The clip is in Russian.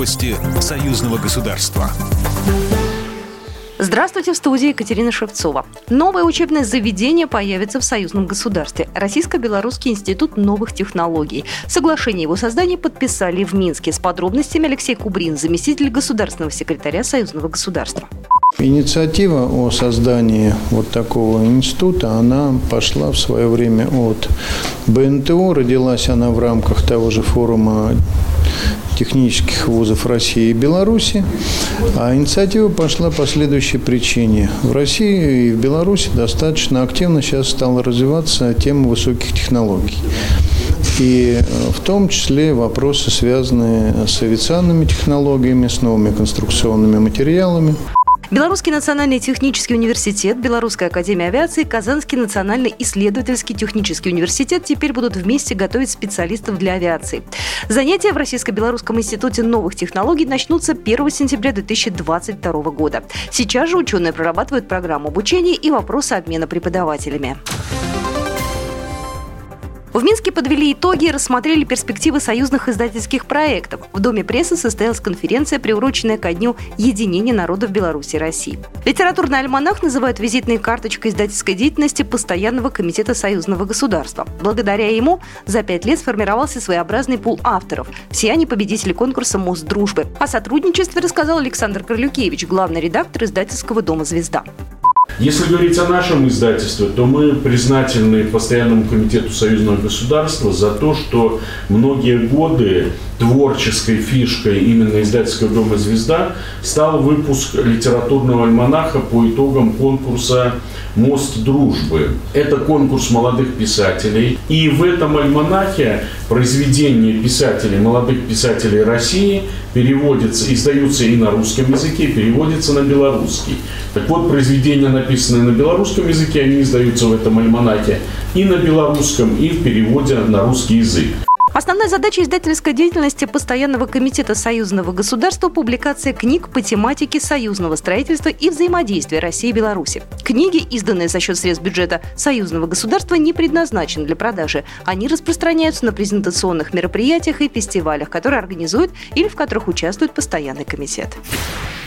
Новости союзного государства. Здравствуйте, в студии Екатерина Шевцова. Новое учебное заведение появится в союзном государстве. Российско-Белорусский институт новых технологий. Соглашение его создания подписали в Минске. С подробностями Алексей Кубрин, заместитель государственного секретаря союзного государства. Инициатива о создании вот такого института, она пошла в свое время от БНТО, родилась она в рамках того же форума технических вузов России и Беларуси. А инициатива пошла по следующей причине. В России и в Беларуси достаточно активно сейчас стала развиваться тема высоких технологий. И э, в том числе вопросы, связанные с авиационными технологиями, с новыми конструкционными материалами. Белорусский национальный технический университет, Белорусская академия авиации, Казанский национальный исследовательский технический университет теперь будут вместе готовить специалистов для авиации. Занятия в Российско-Белорусском институте новых технологий начнутся 1 сентября 2022 года. Сейчас же ученые прорабатывают программу обучения и вопросы обмена преподавателями. В Минске подвели итоги и рассмотрели перспективы союзных издательских проектов. В Доме прессы состоялась конференция, приуроченная ко дню единения народов Беларуси и России. Литературный альманах называют визитной карточкой издательской деятельности Постоянного комитета союзного государства. Благодаря ему за пять лет сформировался своеобразный пул авторов. Все они победители конкурса «Мост дружбы». О сотрудничестве рассказал Александр Крылюкевич, главный редактор издательского дома «Звезда». Если говорить о нашем издательстве, то мы признательны Постоянному комитету союзного государства за то, что многие годы творческой фишкой именно издательского дома «Звезда» стал выпуск литературного альманаха по итогам конкурса «Мост дружбы». Это конкурс молодых писателей. И в этом альманахе произведения писателей, молодых писателей России переводятся, издаются и на русском языке, переводятся на белорусский. Так вот, произведения, написанные на белорусском языке, они издаются в этом альманахе и на белорусском, и в переводе на русский язык. Основная задача издательской деятельности Постоянного комитета союзного государства – публикация книг по тематике союзного строительства и взаимодействия России и Беларуси. Книги, изданные за счет средств бюджета союзного государства, не предназначены для продажи. Они распространяются на презентационных мероприятиях и фестивалях, которые организует или в которых участвует Постоянный комитет.